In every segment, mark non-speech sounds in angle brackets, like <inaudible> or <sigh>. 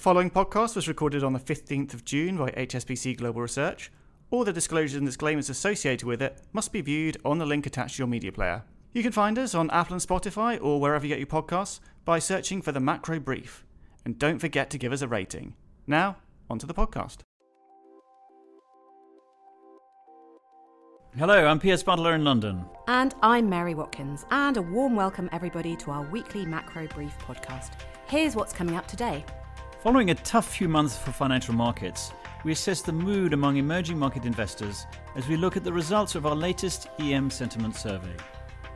The following podcast was recorded on the 15th of June by HSBC Global Research. All the disclosures and disclaimers associated with it must be viewed on the link attached to your media player. You can find us on Apple and Spotify or wherever you get your podcasts by searching for the Macro Brief. And don't forget to give us a rating. Now, onto the podcast. Hello, I'm Piers Butler in London. And I'm Mary Watkins, and a warm welcome everybody to our weekly Macro Brief podcast. Here's what's coming up today. Following a tough few months for financial markets, we assess the mood among emerging market investors as we look at the results of our latest EM sentiment survey.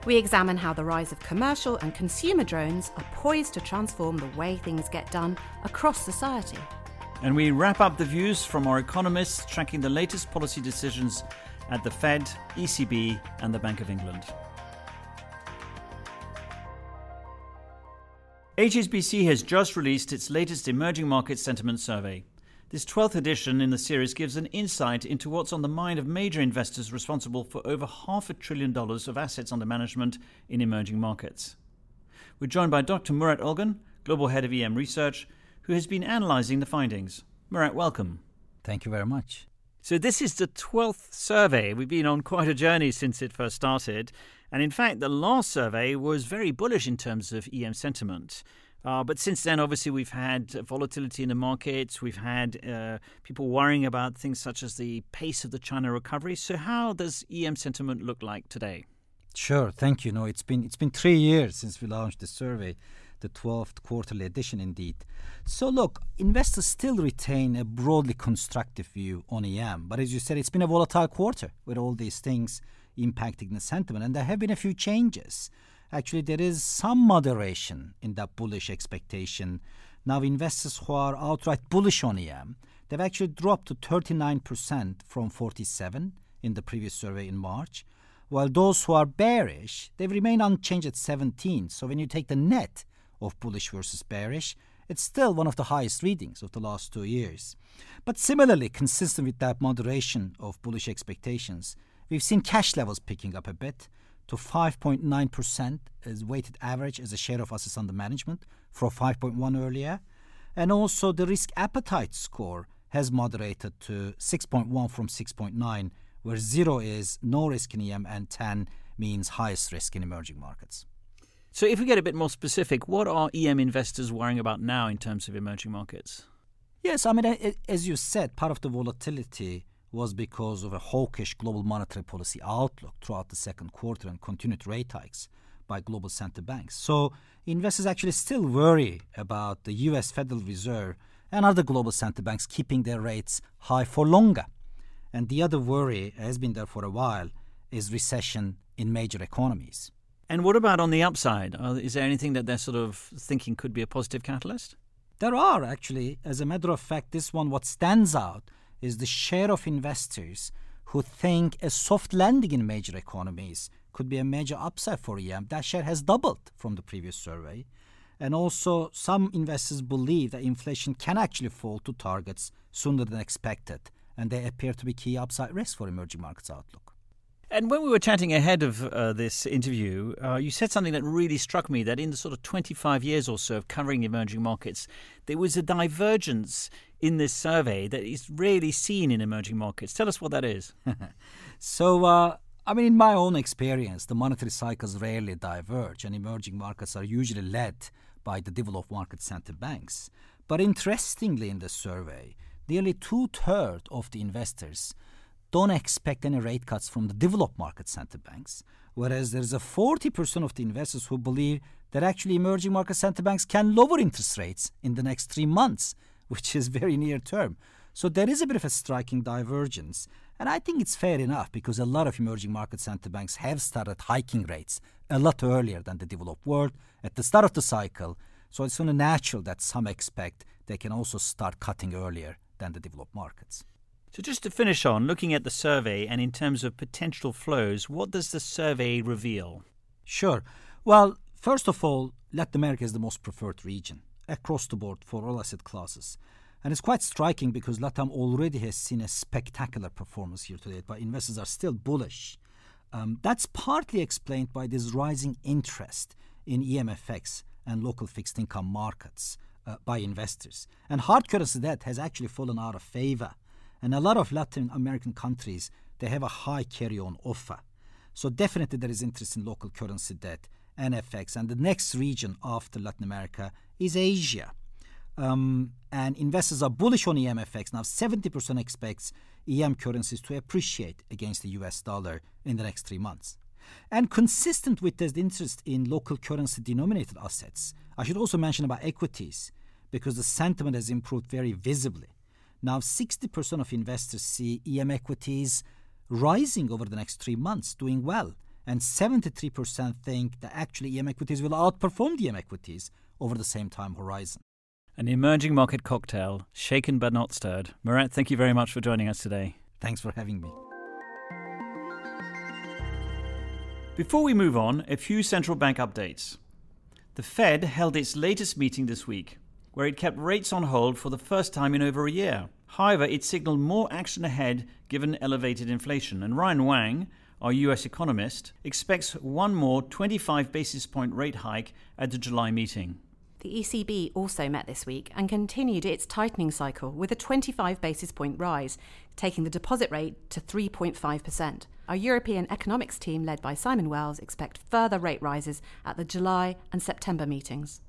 We examine how the rise of commercial and consumer drones are poised to transform the way things get done across society. And we wrap up the views from our economists tracking the latest policy decisions at the Fed, ECB, and the Bank of England. HSBC has just released its latest emerging market sentiment survey. This 12th edition in the series gives an insight into what's on the mind of major investors responsible for over half a trillion dollars of assets under management in emerging markets. We're joined by Dr. Murat Ülgen, Global Head of EM Research, who has been analysing the findings. Murat, welcome. Thank you very much. So, this is the 12th survey. We've been on quite a journey since it first started. And in fact, the last survey was very bullish in terms of EM sentiment. Uh, but since then, obviously, we've had volatility in the markets. We've had uh, people worrying about things such as the pace of the China recovery. So, how does EM sentiment look like today? Sure, thank you. No, it's been it's been three years since we launched the survey, the twelfth quarterly edition, indeed. So, look, investors still retain a broadly constructive view on EM, but as you said, it's been a volatile quarter with all these things impacting the sentiment. And there have been a few changes. Actually, there is some moderation in that bullish expectation. Now, investors who are outright bullish on EM, they've actually dropped to 39% from 47 in the previous survey in March, while those who are bearish, they've remained unchanged at 17. So when you take the net of bullish versus bearish, it's still one of the highest readings of the last two years. But similarly, consistent with that moderation of bullish expectations, We've seen cash levels picking up a bit to 5.9% as weighted average as a share of assets under management from 5.1 earlier. And also the risk appetite score has moderated to 6.1 from 6.9, where 0 is no risk in EM and 10 means highest risk in emerging markets. So, if we get a bit more specific, what are EM investors worrying about now in terms of emerging markets? Yes, I mean, as you said, part of the volatility was because of a hawkish global monetary policy outlook throughout the second quarter and continued rate hikes by global central banks. So investors actually still worry about the US Federal Reserve and other global central banks keeping their rates high for longer. And the other worry has been there for a while is recession in major economies. And what about on the upside? Uh, is there anything that they're sort of thinking could be a positive catalyst? There are actually. As a matter of fact, this one, what stands out is the share of investors who think a soft landing in major economies could be a major upside for EM. That share has doubled from the previous survey. And also, some investors believe that inflation can actually fall to targets sooner than expected, and they appear to be key upside risks for emerging markets outlook. And when we were chatting ahead of uh, this interview, uh, you said something that really struck me that in the sort of 25 years or so of covering emerging markets, there was a divergence in this survey that is rarely seen in emerging markets. Tell us what that is. <laughs> so, uh, I mean, in my own experience, the monetary cycles rarely diverge, and emerging markets are usually led by the developed market central banks. But interestingly, in the survey, nearly two thirds of the investors don't expect any rate cuts from the developed market central banks, whereas there's a 40% of the investors who believe that actually emerging market central banks can lower interest rates in the next three months <laughs> which is very near term. So there is a bit of a striking divergence. And I think it's fair enough because a lot of emerging market central banks have started hiking rates a lot earlier than the developed world at the start of the cycle. So it's only natural that some expect they can also start cutting earlier than the developed markets. So, just to finish on, looking at the survey and in terms of potential flows, what does the survey reveal? Sure. Well, first of all, Latin America is the most preferred region across the board for all asset classes. And it's quite striking because LATAM already has seen a spectacular performance here to date, but investors are still bullish. Um, that's partly explained by this rising interest in EMFX and local fixed income markets. uh, by investors. And hard currency debt has actually fallen out of favor. And a lot of Latin American countries, they have a high carry on offer. So definitely there is interest in local currency debt and FX. And the next region after Latin America is Asia. Um, and investors are bullish on EMFX. Now, 70% expects EM currencies to appreciate against the US dollar in the next three months. And consistent with this interest in local currency denominated assets, I should also mention about equities because the sentiment has improved very visibly. Now, 60% of investors see EM equities rising over the next three months, doing well. And 73% think that actually EM equities will outperform the EM equities over the same time horizon. An emerging market cocktail, shaken but not stirred. Murat, thank you very much for joining us today. Thanks for having me. Before we move on, a few central bank updates. The Fed held its latest meeting this week, where it kept rates on hold for the first time in over a year. However, it signaled more action ahead given elevated inflation, and Ryan Wang, our US economist, expects one more 25 basis point rate hike at the July meeting. The ECB also met this week and continued its tightening cycle with a 25 basis point rise, taking the deposit rate to 3.5%. Our European economics team, led by Simon Wells, expect further rate rises at the July and September meetings.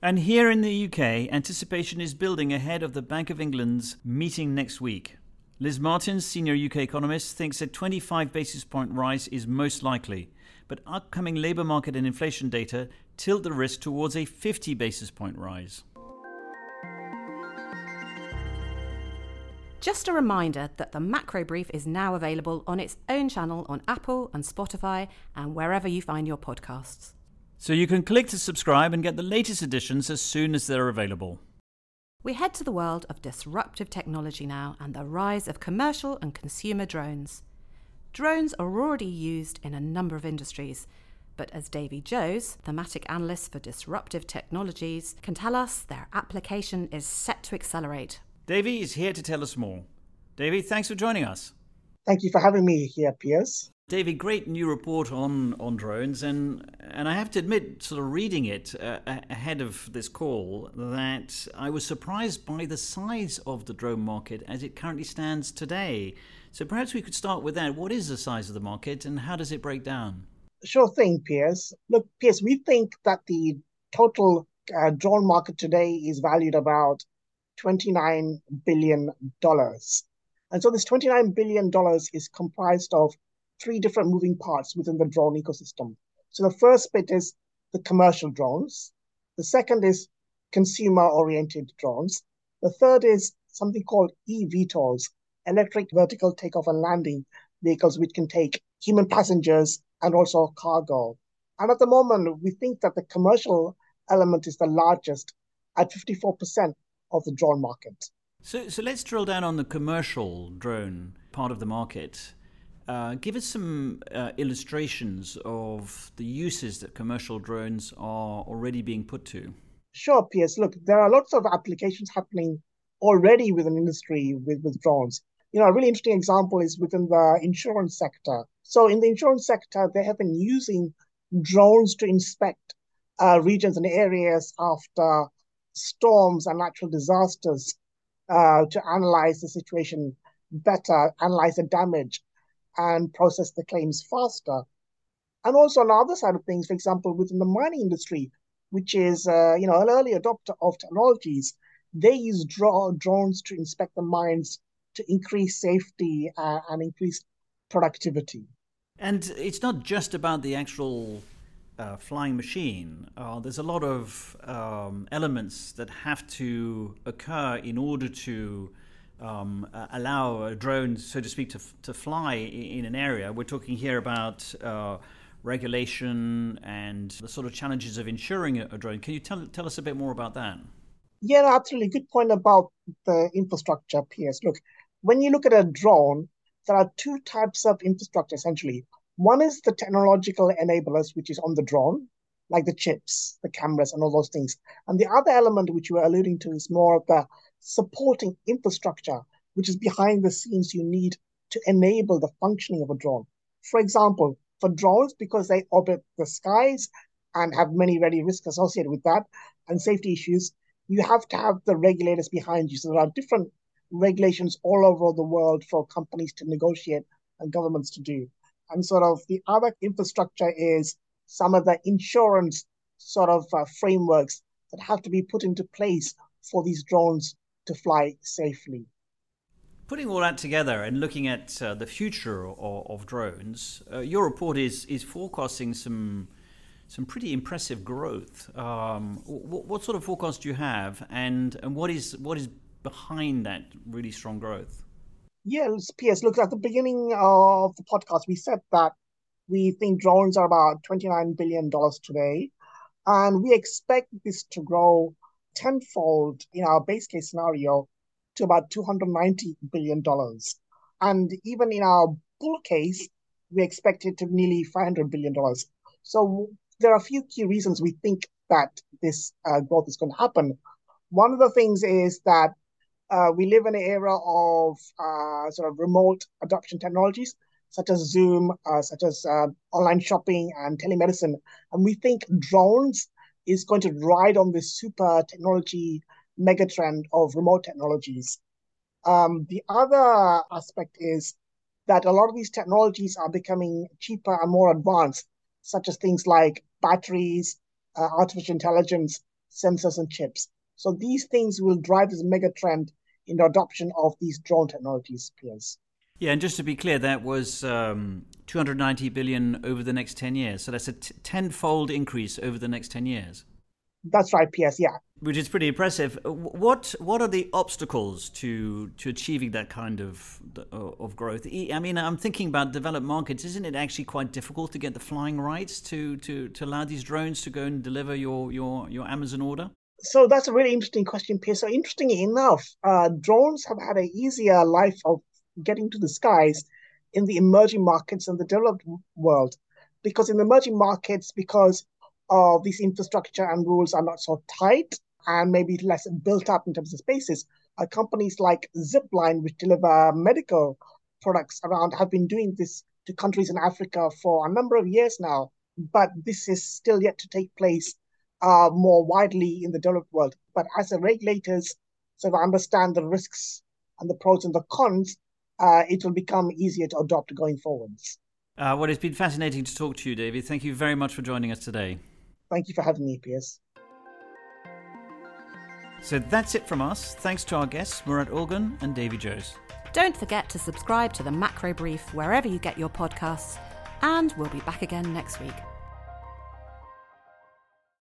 And here in the UK, anticipation is building ahead of the Bank of England's meeting next week. Liz Martins, senior UK economist, thinks a 25 basis point rise is most likely, but upcoming labour market and inflation data tilt the risk towards a 50 basis point rise. Just a reminder that the macro brief is now available on its own channel on Apple and Spotify and wherever you find your podcasts. So you can click to subscribe and get the latest editions as soon as they're available. We head to the world of disruptive technology now and the rise of commercial and consumer drones. Drones are already used in a number of industries, but as Davey Jose, thematic analyst for disruptive technologies, can tell us, their application is set to accelerate. Davey is here to tell us more. Davey, thanks for joining us. Thank you for having me here, Piers. Davey, great new report on, on drones, and and I have to admit, sort of reading it uh, ahead of this call, that I was surprised by the size of the drone market as it currently stands today. So perhaps we could start with that. What is the size of the market, and how does it break down? Sure thing, Piers. Look, Piers, we think that the total uh, drone market today is valued about $29 billion. And so this $29 billion is comprised of three different moving parts within the drone ecosystem. So the first bit is the commercial drones. The second is consumer oriented drones. The third is something called eVTOLs, electric vertical takeoff and landing vehicles, which can take human passengers and also cargo. And at the moment, we think that the commercial element is the largest at 54% of the drone market. So, so let's drill down on the commercial drone part of the market. Uh, give us some uh, illustrations of the uses that commercial drones are already being put to. Sure, Piers. Look, there are lots of applications happening already within industry with, with drones. You know, a really interesting example is within the insurance sector. So, in the insurance sector, they have been using drones to inspect uh, regions and areas after storms and natural disasters uh, to analyze the situation better, analyze the damage, and process the claims faster. And also on the other side of things, for example, within the mining industry, which is uh, you know an early adopter of technologies, they use dro- drones to inspect the mines to increase safety uh, and increase productivity. And it's not just about the actual uh, flying machine. Uh, there's a lot of um, elements that have to occur in order to um, uh, allow a drone, so to speak, to, to fly in an area. We're talking here about uh, regulation and the sort of challenges of insuring a, drone. Can you tell, tell us a bit more about that? Yeah, absolutely. Good point about the infrastructure, Piers. Look, when you look at a drone, there are two types of infrastructure essentially. One is the technological enablers, which is on the drone, like the chips, the cameras, and all those things. And the other element which you were alluding to is more of the supporting infrastructure, which is behind the scenes you need to enable the functioning of a drone. For example, for drones, because they orbit the skies and have many, very risks associated with that and safety issues, you have to have the regulators behind you. So there are different regulations all over the world for companies to negotiate and governments to do. And sort of the other infrastructure is some of the insurance sort of uh, frameworks that have to be put into place for these drones to fly safely. Putting all that together and looking at uh, the future of, of drones, uh, your report is is forecasting some some pretty impressive growth. Um, what, what, sort of forecast do you have, and and what is what is behind that really strong growth? Yes, Piers. Look, at the beginning of the podcast, we said that we think drones are about twenty nine billion dollars today, and we expect this to grow tenfold in our base case scenario to about $290 billion. And even in our bull case, we expect it to nearly $500 billion. So there are a few key reasons we think that this uh, growth is going to happen. One of the things is that uh, we live in an era of uh, sort of remote adoption technologies, such as Zoom, uh, such as uh, online shopping and telemedicine. And we think drones is going to ride on this super technology megatrend of remote technologies. Um, the other aspect is that a lot of these technologies are becoming cheaper and more advanced, such as things like batteries, uh, artificial intelligence, sensors, and chips. So these things will drive this megatrend in the adoption of these drone technologies, Piers. Yeah, and just to be clear, that was um, 290 billion over the next 10 years. So that's a t- tenfold increase over the next 10 years. That's right, Piers. Yeah, which is pretty impressive. What what are the obstacles to to achieving that kind of of growth? I mean, I'm thinking about developed markets. Isn't it actually quite difficult to get the flying rights to to to allow these drones to go and deliver your your your Amazon order? So that's a really interesting question, Piers. So interestingly enough, uh, drones have had an easier life of getting to the skies in the emerging markets and the developed world, because in the emerging markets, because of these infrastructure and rules are not so tight and maybe less built up in terms of spaces. Uh, companies like Zipline, which deliver medical products around, have been doing this to countries in Africa for a number of years now. But this is still yet to take place uh, more widely in the developed world. But as the regulators sort of understand the risks and the pros and the cons, uh, it will become easier to adopt going forwards. Uh, well, it's been fascinating to talk to you, David. Thank you very much for joining us today. Thank you for having me, Piers. So that's it from us. Thanks to our guests, Murat Ülgen and Davey Jose. Don't forget to subscribe to the Macro Brief wherever you get your podcasts, and we'll be back again next week.